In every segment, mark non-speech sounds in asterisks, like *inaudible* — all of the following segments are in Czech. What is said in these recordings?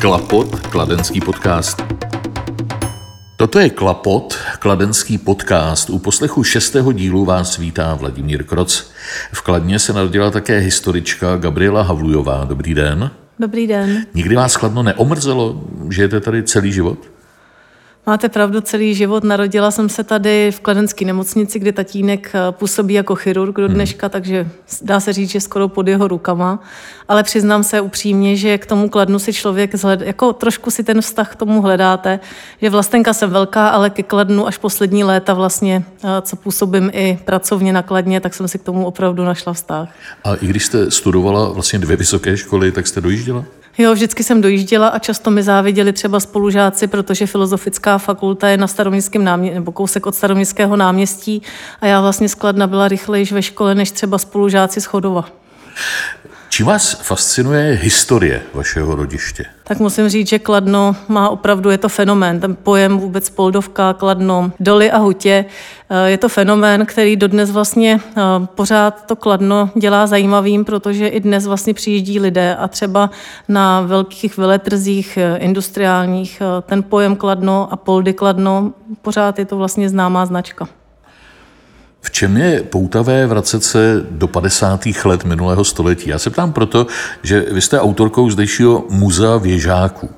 Klapot, kladenský podcast. Toto je Klapot, kladenský podcast. U poslechu šestého dílu vás vítá Vladimír Kroc. V Kladně se narodila také historička Gabriela Havlujová. Dobrý den. Dobrý den. Nikdy vás Kladno neomrzelo? Žijete tady celý život? Máte pravdu, celý život. Narodila jsem se tady v Kladenské nemocnici, kde tatínek eh, působí jako chirurg do hmm. dneška, hmm. takže dá se říct, že skoro pod jeho rukama. Ale přiznám se upřímně, že k tomu Kladnu si člověk zhled, jako trošku si ten vztah k tomu hledáte, že vlastenka jsem velká, ale ke Kladnu až poslední léta vlastně, eh, co působím i pracovně na Kladně, tak jsem si k tomu opravdu našla vztah. A i když jste studovala vlastně dvě vysoké školy, tak jste dojížděla? Jo, vždycky jsem dojížděla a často mi záviděli třeba spolužáci, protože filozofická fakulta je na staroměstském náměstí, nebo kousek od staroměstského náměstí a já vlastně skladna byla rychlejš ve škole, než třeba spolužáci z Chodova. Čím vás fascinuje historie vašeho rodiště? Tak musím říct, že Kladno má opravdu, je to fenomén, ten pojem vůbec Poldovka, Kladno, Doly a Hutě, eh, je to fenomén, který dodnes vlastně eh, pořád to Kladno dělá zajímavým, protože i dnes vlastně přijíždí lidé a třeba na velkých veletrzích eh, industriálních ten pojem Kladno a Poldy Kladno, pořád je to vlastně známá značka. V čem je poutavé vracet se do 50. let minulého století? Já se ptám proto, že vy jste autorkou zdejšího muzea věžáků.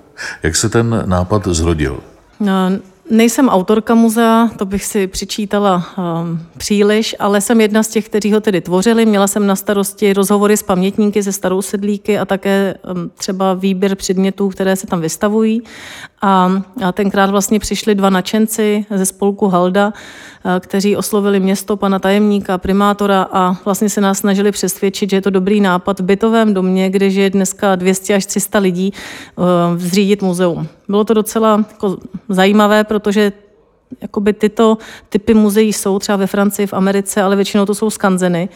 Jak se ten nápad zrodil? No, Nejsem autorka muzea, to bych si přičítala um, příliš, ale jsem jedna z těch, kteří ho tedy tvořili. Měla jsem na starosti rozhovory s pamětníky, ze starou sedlíky a také um, třeba výběr předmětů, které se tam vystavují. A, tenkrát vlastně přišli dva načenci ze spolku Halda, kteří oslovili město, pana tajemníka, primátora a vlastně se nás snažili přesvědčit, že je to dobrý nápad v bytovém domě, kde žije dneska 200 až 300 lidí, zřídit muzeum. Bylo to docela jako zajímavé, protože jakoby tyto typy muzeí jsou třeba ve Francii, v Americe, ale většinou to jsou skanzeny,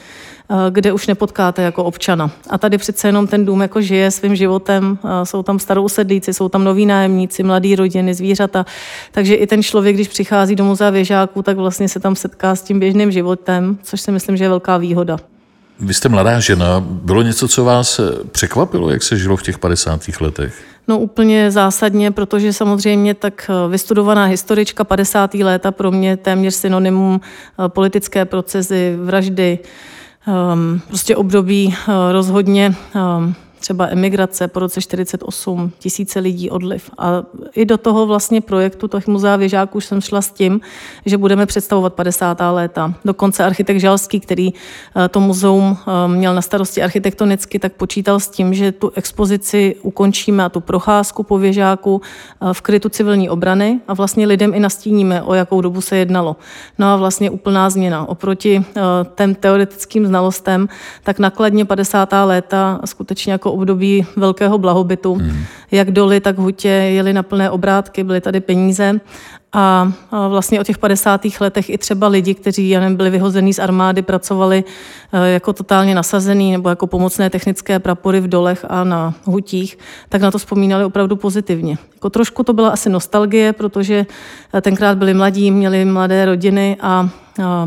eh, kde už nepotkáte jako občana. A tady přece jenom ten dům jako žije svým životem, eh, jsou tam starou sedlíci, jsou tam noví nájemníci, mladí rodiny, zvířata. Takže i ten člověk, když přichází do muzea věžáků, tak vlastně se tam setká s tím běžným životem, což si myslím, že je velká výhoda. Vy jste mladá žena. Bylo něco, co vás překvapilo, jak se žilo v těch 50. letech? No úplně zásadně, protože samozřejmě tak eh, vystudovaná historička 50. léta pro mě téměř synonymum eh, politické procesy, vraždy, ehm, prostě období eh, rozhodně ehm, třeba emigrace po roce 48, tisíce lidí odliv. A i do toho vlastně projektu těch muzea věžáků jsem šla s tím, že budeme představovat 50. léta. Dokonce architekt Žalský, který eh, to muzeum eh, měl na starosti architektonicky, tak počítal s tím, že tu expozici ukončíme a tu procházku po věžáku eh, v krytu civilní obrany a vlastně lidem i nastíníme, o jakou dobu se jednalo. No a vlastně úplná změna. Oproti těm teoretickým znalostem, tak nakladně 50. léta skutečně jako období velkého blahobytu. Hmm. Jak doly, tak hutě jeli na plné obrátky, byly tady peníze a vlastně o těch 50. letech i třeba lidi, kteří nevím, byli vyhození z armády, pracovali e, jako totálně nasazený nebo jako pomocné technické prapory v dolech a na hutích, tak na to vzpomínali opravdu pozitivně. Jako trošku to byla asi nostalgie, protože e, tenkrát byli mladí, měli mladé rodiny a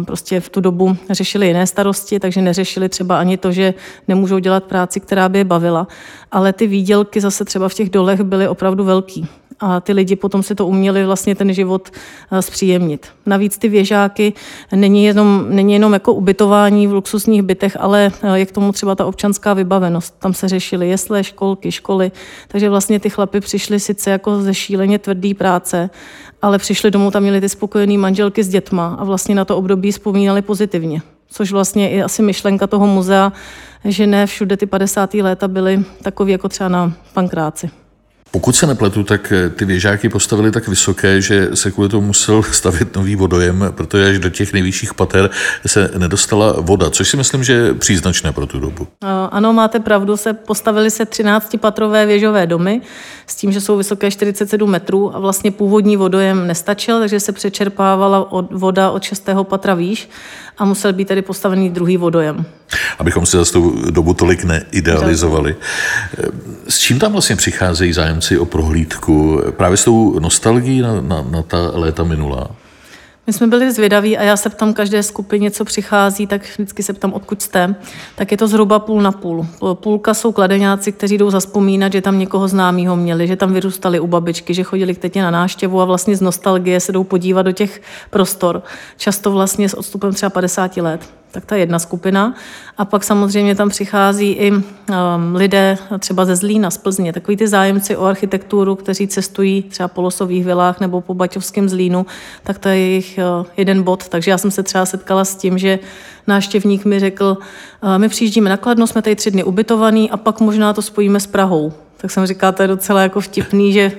prostě v tu dobu řešili jiné starosti, takže neřešili třeba ani to, že nemůžou dělat práci, která by je bavila. Ale ty výdělky zase třeba v těch dolech byly opravdu velký a ty lidi potom si to uměli vlastně ten život eh, zpříjemnit. Navíc ty věžáky není jenom, není jenom jako ubytování v luxusních bytech, ale eh, je k tomu třeba ta občanská vybavenost. Tam se řešily jesle, školky, školy, takže vlastně ty chlapy přišli sice jako ze šíleně tvrdý práce, ale přišli domů, tam měli ty spokojené manželky s dětma a vlastně na to období vzpomínali pozitivně. Což vlastně je asi myšlenka toho muzea, že ne všude ty 50. léta byly takový jako třeba na pankráci. Pokud se nepletu, tak eh, ty věžáky postavili tak vysoké, že se kvůli tomu musel *laughs* stavit nový vodojem, protože až do těch nejvyšších pater se nedostala voda, což si myslím, že je příznačné pro tu dobu. Ano, máte pravdu, se postavili se 13-patrové věžové domy s tím, že jsou vysoké 47 metrů a vlastně původní vodojem nestačil, takže se přečerpávala voda od 6. patra výš a musel být tedy postavený druhý vodojem. Abychom si zase tu dobu tolik neidealizovali. S čím tam vlastně přicházejí zájemci o prohlídku? Právě s tou nostalgií na, na, na ta léta minulá? My jsme byli zvědaví a já se ptám každé skupině, co přichází, tak vždycky se ptám, odkud jste. Tak je to zhruba půl na půl. Půlka jsou kladeňáci, kteří jdou zaspomínat, že tam někoho známého měli, že tam vyrůstali u babičky, že chodili k tetě na náštěvu a vlastně z nostalgie se jdou podívat do těch prostor. Často vlastně s odstupem třeba 50 let tak ta jedna skupina. A pak samozřejmě tam přichází i um, lidé třeba ze Zlína, z Plzně, takový ty zájemci o architekturu, kteří cestují třeba po Losových vilách nebo po Baťovském Zlínu, tak to je jejich uh, jeden bod. Takže já jsem se třeba setkala s tím, že náštěvník mi řekl, uh, my přijíždíme na Kladno, jsme tady tři dny ubytovaný a pak možná to spojíme s Prahou. Tak jsem říkala, to je docela jako vtipný, že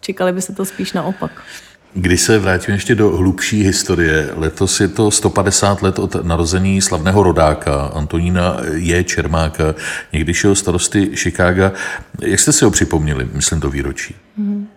čekali by se to spíš naopak. Když se vrátím ještě do hlubší historie, letos je to 150 let od narození slavného rodáka Antonína J. Čermáka, někdyšího starosty Chicaga. Jak jste si ho připomněli, myslím to výročí? Hmm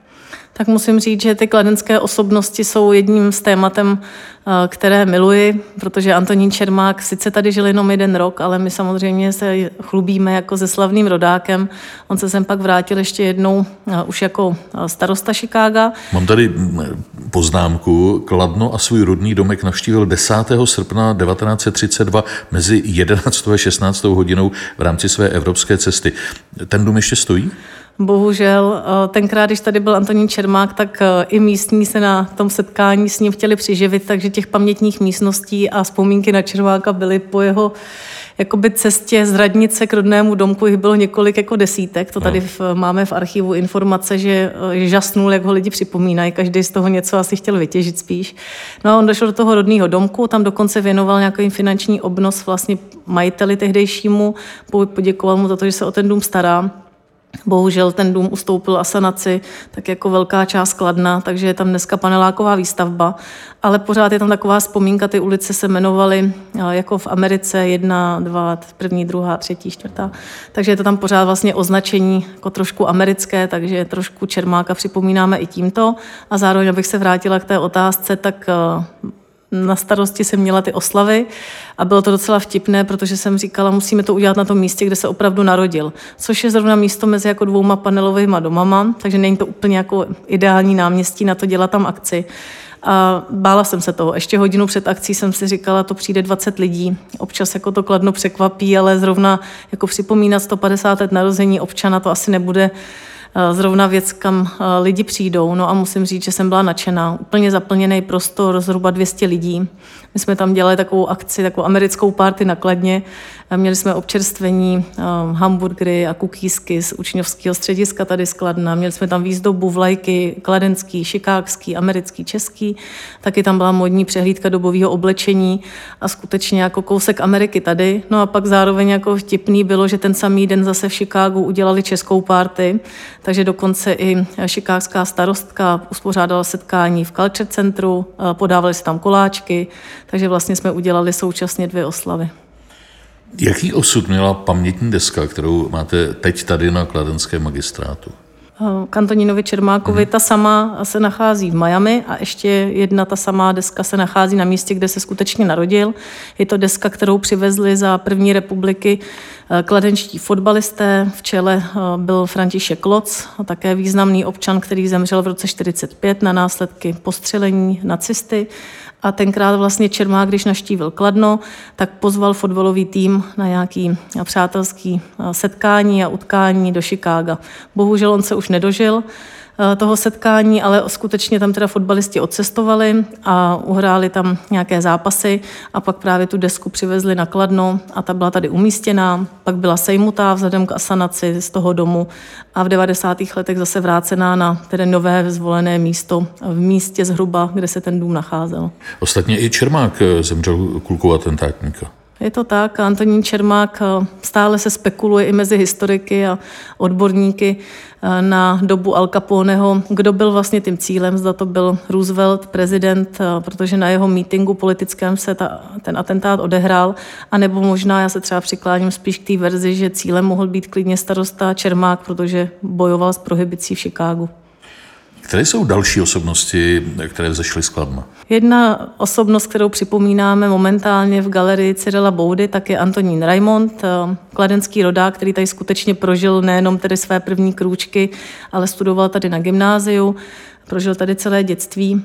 tak musím říct, že ty kladenské osobnosti jsou jedním z tématem, eh, které miluji, protože Antonín Čermák sice tady žil jenom jeden rok, ale my samozřejmě se chlubíme jako se slavným rodákem. On se sem pak vrátil ještě jednou eh, už jako eh, starosta Chicaga. Mám tady mm, poznámku. Kladno a svůj rodný domek navštívil 10. srpna 1932 mezi 11. a 16. hodinou v rámci své evropské cesty. Ten dům ještě stojí? Bohužel, eh, tenkrát, když tady byl Antonín Čermák, tak eh, i místní se na tom setkání s ním chtěli přiživit, takže těch pamětních místností a vzpomínky na Čermáka byly po jeho jakoby cestě z radnice k rodnému domku, jich bylo několik jako desítek. To tady v, máme v archivu informace, že eh, žasnul, jak ho lidi připomínají. Každý z toho něco asi chtěl vytěžit spíš. No a on došel do toho rodného domku, tam dokonce věnoval nějaký finanční obnos vlastně majiteli tehdejšímu, poděkoval mu za to, že se o ten dům stará. Bohužel ten dům ustoupil asanaci, tak jako velká část Kladna, takže je tam dneska paneláková výstavba, ale pořád je tam taková vzpomínka, ty ulice se jmenovaly jako v Americe, jedna, dva, první, druhá, třetí, čtvrtá, takže je to tam pořád vlastně označení jako trošku americké, takže trošku Čermáka připomínáme i tímto. A zároveň, abych se vrátila k té otázce, tak na starosti jsem měla ty oslavy a bylo to docela vtipné, protože jsem říkala, musíme to udělat na tom místě, kde se opravdu narodil, což je zrovna místo mezi jako dvouma panelovými domama, takže není to úplně jako ideální náměstí na to dělat tam akci. A bála jsem se toho. Ještě hodinu před akcí jsem si říkala, to přijde 20 lidí. Občas jako to kladno překvapí, ale zrovna jako připomínat 150 let narození občana to asi nebude zrovna věc, kam eh, lidi přijdou. No a musím říct, že jsem byla nadšená. Úplně zaplněný prostor, zhruba 200 lidí. My jsme tam dělali takovou akci, takovou americkou party na Kladně. Měli jsme občerstvení, eh, hamburgery a kukísky z učňovského střediska tady z Kladna. Měli jsme tam výzdobu, vlajky, kladenský, šikákský, americký, český. Taky tam byla modní přehlídka dobového oblečení a skutečně jako kousek Ameriky tady. No a pak zároveň jako vtipný bylo, že ten samý den zase v Chicagu udělali českou party, takže dokonce i šikákská starostka uspořádala setkání v Culture Centru, podávali se tam koláčky, takže vlastně jsme udělali současně dvě oslavy. Jaký osud měla pamětní deska, kterou máte teď tady na Kladenském magistrátu? Kantoninovi Čermákovi, hmm. ta sama se nachází v Miami a ještě jedna ta samá deska se nachází na místě, kde se skutečně narodil. Je to deska, kterou přivezli za první republiky eh, kladenští fotbalisté. V čele eh, byl František Kloc, také významný občan, který zemřel v roce 45 na následky postřelení nacisty a tenkrát vlastně Čermák, když naštívil Kladno, tak pozval fotbalový tým na nějaký přátelský setkání a utkání do Chicaga. Bohužel on se už nedožil, toho setkání, ale skutečně tam teda fotbalisti odcestovali a uhráli tam nějaké zápasy a pak právě tu desku přivezli na Kladno a ta byla tady umístěná, pak byla sejmutá vzhledem k asanaci z toho domu a v 90. letech zase vrácená na tedy nové zvolené místo v místě zhruba, kde se ten dům nacházel. Ostatně i Čermák eh, zemřel kulkou atentátníka. Je to tak. Antonín Čermák eh, stále se spekuluje i mezi historiky a odborníky eh, na dobu Al Caponeho, kdo byl vlastně tím cílem, zda to byl Roosevelt, prezident, eh, protože na jeho mítingu politickém se ta, ten atentát odehrál, anebo možná já se třeba přikláním spíš k té verzi, že cílem mohl být klidně starosta Čermák, protože bojoval s prohibicí v Chicagu. Které jsou další osobnosti, které vzešly z Kladna? Jedna osobnost, kterou připomínáme momentálně v galerii Cyrila Boudy, tak je Antonín Raimond, eh, kladenský rodák, který tady skutečně prožil nejenom tedy své první krůčky, ale studoval tady na gymnáziu, prožil tady celé dětství.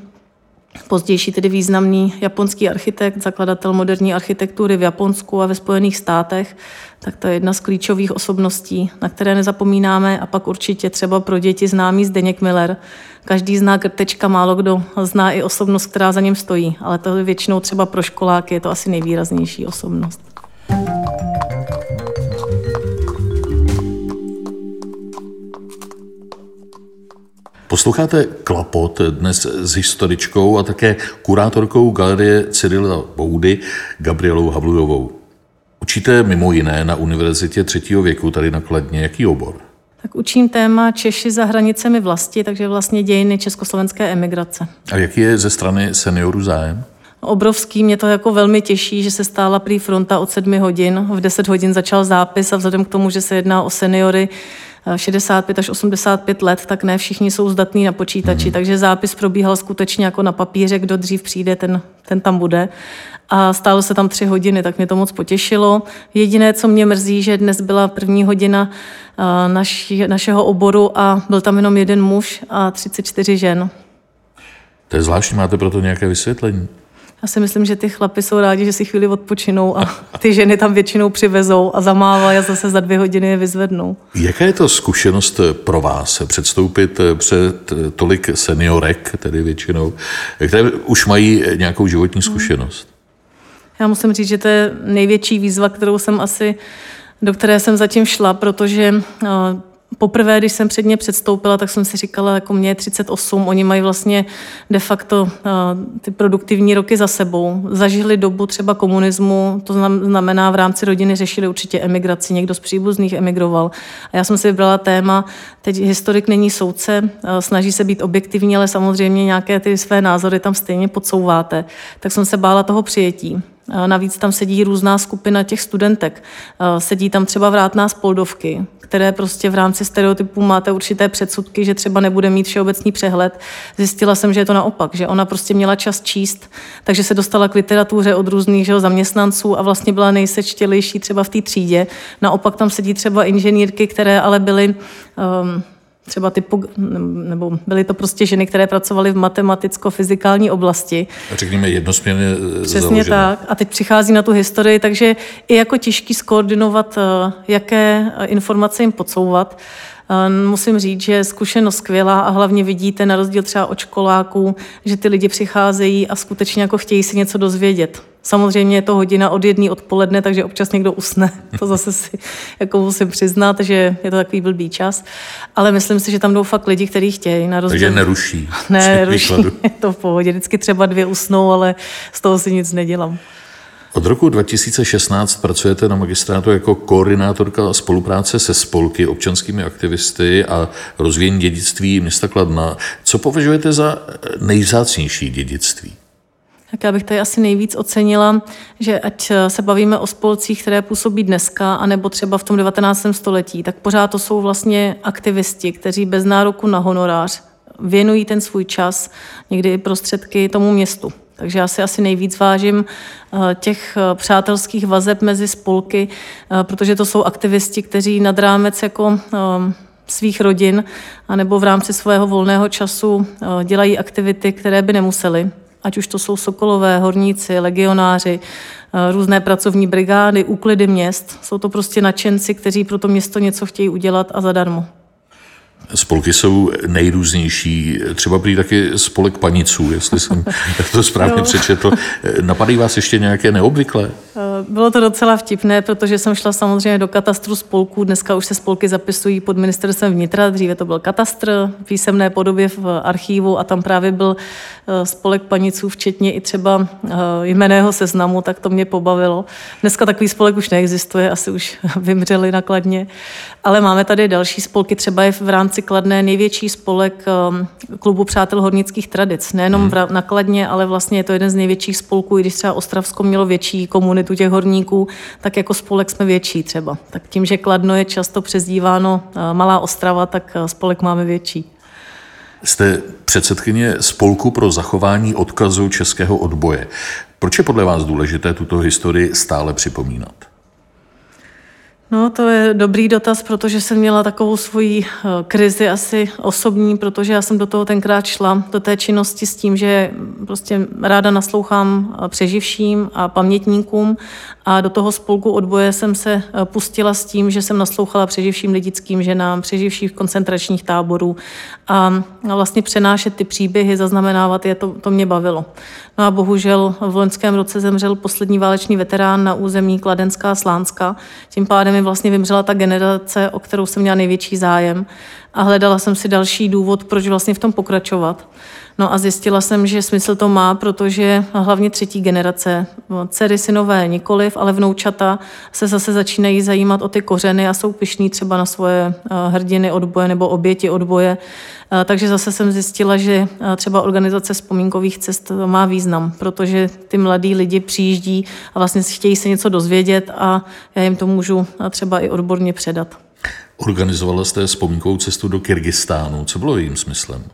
Pozdější tedy významný japonský architekt, zakladatel moderní architektury v Japonsku a ve Spojených státech, tak to je jedna z klíčových osobností, na které nezapomínáme a pak určitě třeba pro děti známý Zdeněk Miller. Každý zná Krtečka, málo kdo zná i osobnost, která za ním stojí, ale to je většinou třeba pro školáky je to asi nejvýraznější osobnost. Posloucháte Klapot dnes s historičkou a také kurátorkou galerie Cyrila Boudy Gabrielou Havlujovou. Učíte mimo jiné na univerzitě třetího věku tady na Kladně. Jaký obor? Tak učím téma Češi za hranicemi vlasti, takže vlastně dějiny československé emigrace. A jaký je ze strany seniorů zájem? Obrovský, mě to jako velmi těší, že se stála prý fronta od sedmi hodin. V 10 hodin začal zápis a vzhledem k tomu, že se jedná o seniory, 65 až 85 let, tak ne všichni jsou zdatní na počítači, mm. takže zápis probíhal skutečně jako na papíře, kdo dřív přijde, ten, ten tam bude. A stálo se tam tři hodiny, tak mě to moc potěšilo. Jediné, co mě mrzí, že dnes byla první hodina naši, našeho oboru a byl tam jenom jeden muž a 34 žen. To je zvláštní, máte pro to nějaké vysvětlení? Já si myslím, že ty chlapy jsou rádi, že si chvíli odpočinou a ty ženy tam většinou přivezou a zamávají a zase za dvě hodiny je vyzvednou. Jaká je to zkušenost pro vás předstoupit před tolik seniorek, tedy většinou, které už mají nějakou životní zkušenost? Já musím říct, že to je největší výzva, kterou jsem asi, do které jsem zatím šla, protože poprvé, když jsem před ně předstoupila, tak jsem si říkala, jako mě je 38, oni mají vlastně de facto uh, ty produktivní roky za sebou. Zažili dobu třeba komunismu, to znamená v rámci rodiny řešili určitě emigraci, někdo z příbuzných emigroval. A já jsem si vybrala téma, teď historik není soudce, uh, snaží se být objektivní, ale samozřejmě nějaké ty své názory tam stejně podsouváte. Tak jsem se bála toho přijetí. Navíc tam sedí různá skupina těch studentek. Sedí tam třeba vrátná spoldovky, které prostě v rámci stereotypů máte určité předsudky, že třeba nebude mít všeobecný přehled. Zjistila jsem, že je to naopak, že ona prostě měla čas číst, takže se dostala k literatuře od různých že, zaměstnanců a vlastně byla nejsečtělejší třeba v té třídě. Naopak tam sedí třeba inženýrky, které ale byly um, třeba typu, nebo byly to prostě ženy, které pracovaly v matematicko-fyzikální oblasti. A řekněme jednosměrně eh, Přesně založené. tak. A teď přichází na tu historii, takže i jako těžký skoordinovat, eh, jaké eh, informace jim podsouvat. Musím říct, že je zkušenost skvělá a hlavně vidíte na rozdíl třeba od školáků, že ty lidi přicházejí a skutečně jako chtějí si něco dozvědět. Samozřejmě je to hodina od jedné odpoledne, takže občas někdo usne. *laughs* To zase si jako musím přiznat, že je to takový blbý čas. Ale myslím si, že tam jdou fakt lidi, kteří chtějí. Na rozdíl... Takže neruší. *laughs* Ne, neruší. *laughs* Je to v pohodě. Vždycky třeba dvě usnou, ale z toho si nic nedělám. Od roku 2016 pracujete na magistrátu jako koordinátorka spolupráce se spolky, občanskými aktivisty a rozvíjení dědictví města Kladna. Co považujete za nejvzácnější dědictví? Tak já bych tady asi nejvíc ocenila, že ať se bavíme o spolcích, které působí dneska, anebo třeba v tom 19. století, tak pořád to jsou vlastně aktivisti, kteří bez nároku na honorář věnují ten svůj čas, někdy i prostředky tomu městu. Takže já si asi nejvíc vážím eh, těch eh, přátelských vazeb mezi spolky, eh, protože to jsou aktivisti, kteří nad rámec jako svých rodin anebo v rámci svého volného času dělají aktivity, které by nemuseli. Ať už to jsou sokolové, horníci, legionáři, různé pracovní brigády, úklidy měst. Jsou to prostě nadšenci, kteří pro to město něco chtějí udělat a zadarmo. Spolky jsou nejrůznější, třeba prý taky spolek paniců, jestli jsem *laughs* to správně přečetl. Napadají vás ještě nějaké neobvyklé? Eh, bylo to docela vtipné, protože jsem šla samozřejmě do katastru spolků. Dneska už se spolky zapisují pod ministerstvem vnitra, dříve to byl katastr v písemné podobě v archívu a tam právě byl eh, spolek paniců, včetně i třeba eh, jmeného seznamu, tak to mě pobavilo. Dneska takový spolek už neexistuje, asi už *laughs* vymřeli nakladně, ale máme tady další spolky, třeba je v rámci Kladné největší spolek klubu Přátel hornických tradic. Nejenom v nakladně, ale vlastně je to jeden z největších spolků, i když třeba Ostravsko mělo větší komunitu těch horníků, tak jako spolek jsme větší třeba. Tak tím, že Kladno je často přezdíváno eh, Malá Ostrava, tak eh, spolek máme větší. Jste předsedkyně Spolku pro zachování odkazu českého odboje. Proč je podle vás důležité tuto historii stále připomínat? No, to je dobrý dotaz, protože jsem měla takovou svoji eh, krizi asi osobní, protože já jsem do toho tenkrát šla, do té činnosti s tím, že prostě ráda naslouchám eh, přeživším a pamětníkům a do toho spolku odboje jsem se eh, pustila s tím, že jsem naslouchala přeživším lidickým ženám, přeživších koncentračních táborů a vlastně přenášet ty příběhy, zaznamenávat je, to, to mě bavilo. No a bohužel v loňském roce zemřel poslední válečný veterán na území Kladenská Slánska. Tím pádem vlastně vymřela ta generace, o kterou jsem měla největší zájem a hledala jsem si další důvod, proč vlastně v tom pokračovat. No a zjistila jsem, že smysl to má, protože hlavně třetí generace, dcery, synové nikoliv, ale vnoučata se zase začínají zajímat o ty kořeny a jsou pišní třeba na svoje eh, hrdiny odboje nebo oběti odboje. Eh, takže zase jsem zjistila, že eh, třeba organizace vzpomínkových cest má význam, protože ty mladí lidi přijíždí a vlastně chtějí se něco dozvědět a já jim to můžu třeba i odborně předat. Organizovala jste vzpomínkovou cestu do Kyrgyzstánu. Co bylo jejím smyslem?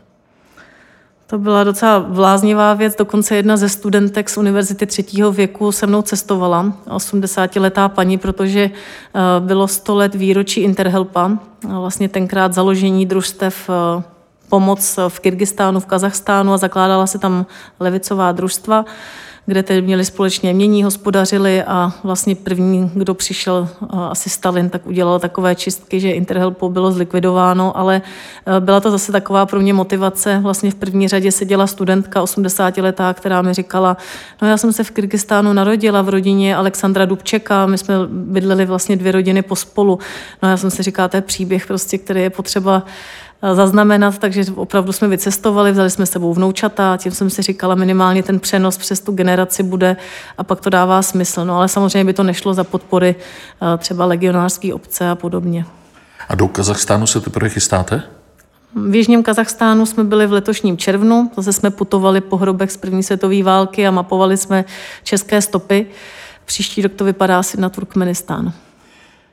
To byla docela vláznivá věc, dokonce jedna ze studentek z univerzity třetího věku se mnou cestovala, 80-letá paní, protože eh, bylo 100 let výročí Interhelpa, vlastně tenkrát založení družstev eh, pomoc v Kyrgyzstánu, v Kazachstánu a zakládala se tam levicová družstva kde tedy měli společně mění, hospodařili a vlastně první, kdo přišel, asi Stalin, tak udělal takové čistky, že Interhelpo bylo zlikvidováno, ale e, byla to zase taková pro mě motivace. Vlastně v první řadě seděla studentka 80-letá, která mi říkala, no já jsem se v Kyrgyzstánu narodila v rodině Alexandra Dubčeka, my jsme bydleli vlastně dvě rodiny pospolu. No já jsem si říkala, to je příběh prostě, který je potřeba zaznamenat, takže opravdu jsme vycestovali, vzali jsme s sebou vnoučata, tím jsem si říkala, minimálně ten přenos přes tu generaci bude a pak to dává smysl. No ale samozřejmě by to nešlo za podpory eh, třeba legionářské obce a podobně. A do Kazachstánu se teprve chystáte? V Jižním Kazachstánu jsme byli v letošním červnu, zase jsme putovali po hrobech z první světové války a mapovali jsme české stopy. Příští rok to vypadá asi na Turkmenistán.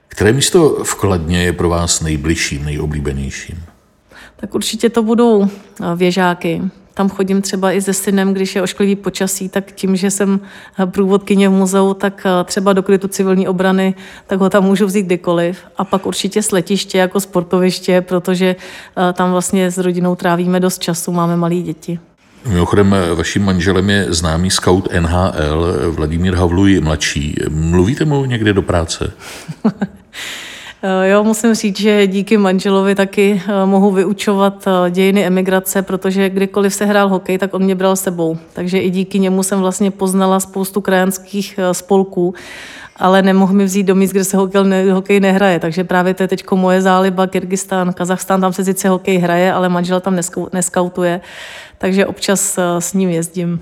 Které místo v Kladně je pro vás nejbližším, nejoblíbenějším? Tak určitě to budou eh, věžáky. Tam chodím třeba i se synem, když je ošklivý počasí, tak tím, že jsem eh, průvodkyně v muzeu, tak eh, třeba do krytu civilní obrany, tak ho tam můžu vzít kdykoliv. A pak určitě sletiště jako sportoviště, protože tam vlastně s rodinou trávíme dost času, máme malé děti. Mimochodem, vaším manželem je známý scout NHL Vladimír Havluj mladší. Mluvíte mu někde do práce? *laughs* Eh, jo, musím říct, že díky manželovi taky eh, mohu vyučovat eh, dějiny emigrace, protože kdykoliv se hrál hokej, tak on mě bral sebou. Takže i díky němu jsem vlastně poznala spoustu krajanských spolků ale nemohl mi vzít do míst, kde se hokej, ne, hokej nehraje. Takže právě to je teď moje záliba, Kyrgyzstán, Kazachstán, tam se sice hokej hraje, ale manžel tam neskautuje, takže občas s ním jezdím.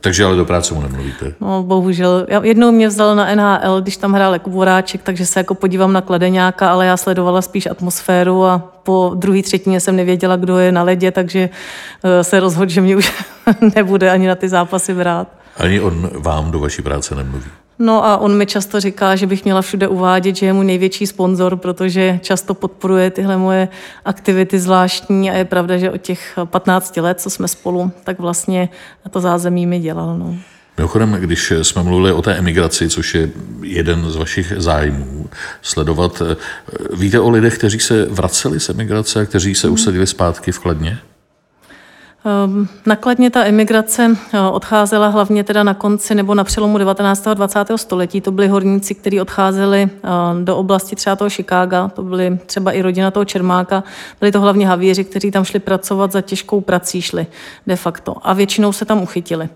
Takže ale do práce mu nemluvíte? No, bohužel. Jednou mě vzal na NHL, když tam hrál jako Voráček, takže se jako podívám na kladeňáka, ale já sledovala spíš atmosféru a po druhé třetině jsem nevěděla, kdo je na ledě, takže eh, se rozhodl, že mě už *laughs* nebude ani na ty zápasy brát. Ani on vám do vaší práce nemluví? No a on mi často říká, že bych měla všude uvádět, že je můj největší sponzor, protože často podporuje tyhle moje aktivity zvláštní a je pravda, že od těch 15 let, co jsme spolu, tak vlastně to zázemí mi dělal. No. Mimochodem, když jsme mluvili o té emigraci, což je jeden z vašich zájmů sledovat, víte o lidech, kteří se vraceli z emigrace a kteří se usadili zpátky v Kladně? Ehm, nakladně ta emigrace eh, odcházela hlavně teda na konci nebo na přelomu 19. a 20. století. To byli horníci, kteří odcházeli eh, do oblasti třeba toho Chicaga, to byly třeba i rodina toho Čermáka, byli to hlavně havíři, kteří tam šli pracovat za těžkou prací šli de facto a většinou se tam uchytili.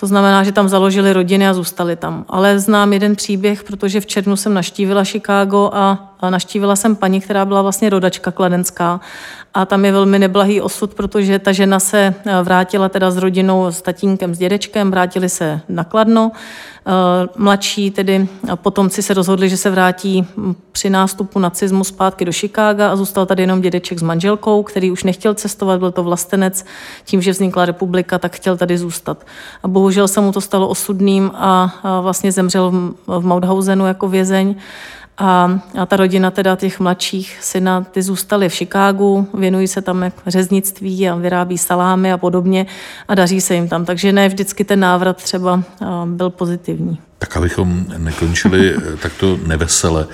To znamená, že tam založili rodiny a zůstali tam. Ale znám jeden příběh, protože v červnu jsem naštívila Chicago a naštívila jsem paní, která byla vlastně rodačka kladenská a tam je velmi neblahý osud, protože ta žena se eh, vrátila teda s rodinou, s tatínkem, s dědečkem, vrátili se na Kladno. Eh, mladší tedy potomci se rozhodli, že se vrátí hm, při nástupu nacismu zpátky do Chicaga a zůstal tady jenom dědeček s manželkou, který už nechtěl cestovat, byl to vlastenec, tím, že vznikla republika, tak chtěl tady zůstat. A bohužel se mu to stalo osudným a vlastně zemřel v Mauthausenu jako vězeň. A, a ta rodina teda těch mladších syna, ty zůstaly v Chicagu, věnují se tam jak řeznictví a vyrábí salámy a podobně a daří se jim tam. Takže ne vždycky ten návrat třeba byl pozitivní. Tak abychom nekončili takto nevesele.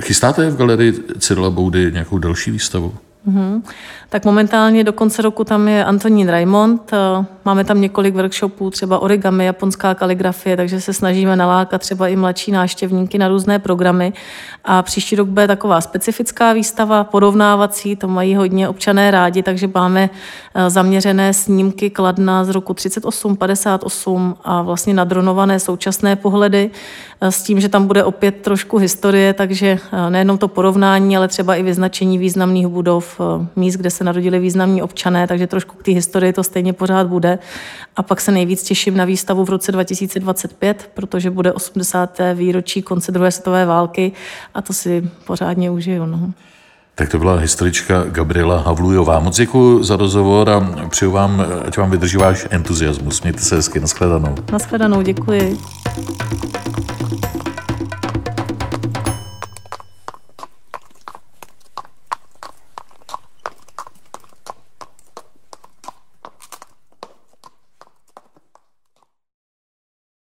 Chystáte v galerii Cyrila Boudy nějakou další výstavu? Mm-hmm. Tak momentálně do konce roku tam je Antonín Raimond. Eh, máme tam několik workshopů, třeba origami, japonská kaligrafie, takže se snažíme nalákat třeba i mladší náštěvníky na různé programy. A příští rok bude taková specifická výstava, porovnávací, to mají hodně občané rádi, takže máme eh, zaměřené snímky Kladna z roku 38, 58 a vlastně nadronované současné pohledy eh, s tím, že tam bude opět trošku historie, takže nejenom to porovnání, ale třeba i vyznačení významných budov, míst, kde se narodili významní občané, takže trošku k té historii to stejně pořád bude. A pak se nejvíc těším na výstavu v roce 2025, protože bude 80. výročí konce druhé světové války a to si pořádně užiju. No. Tak to byla historička Gabriela Havlujová. Moc děkuji za rozhovor a přeju vám, ať vám vydrží váš entuziasmus. Mějte se hezky. Naschledanou. Naschledanou, děkuji.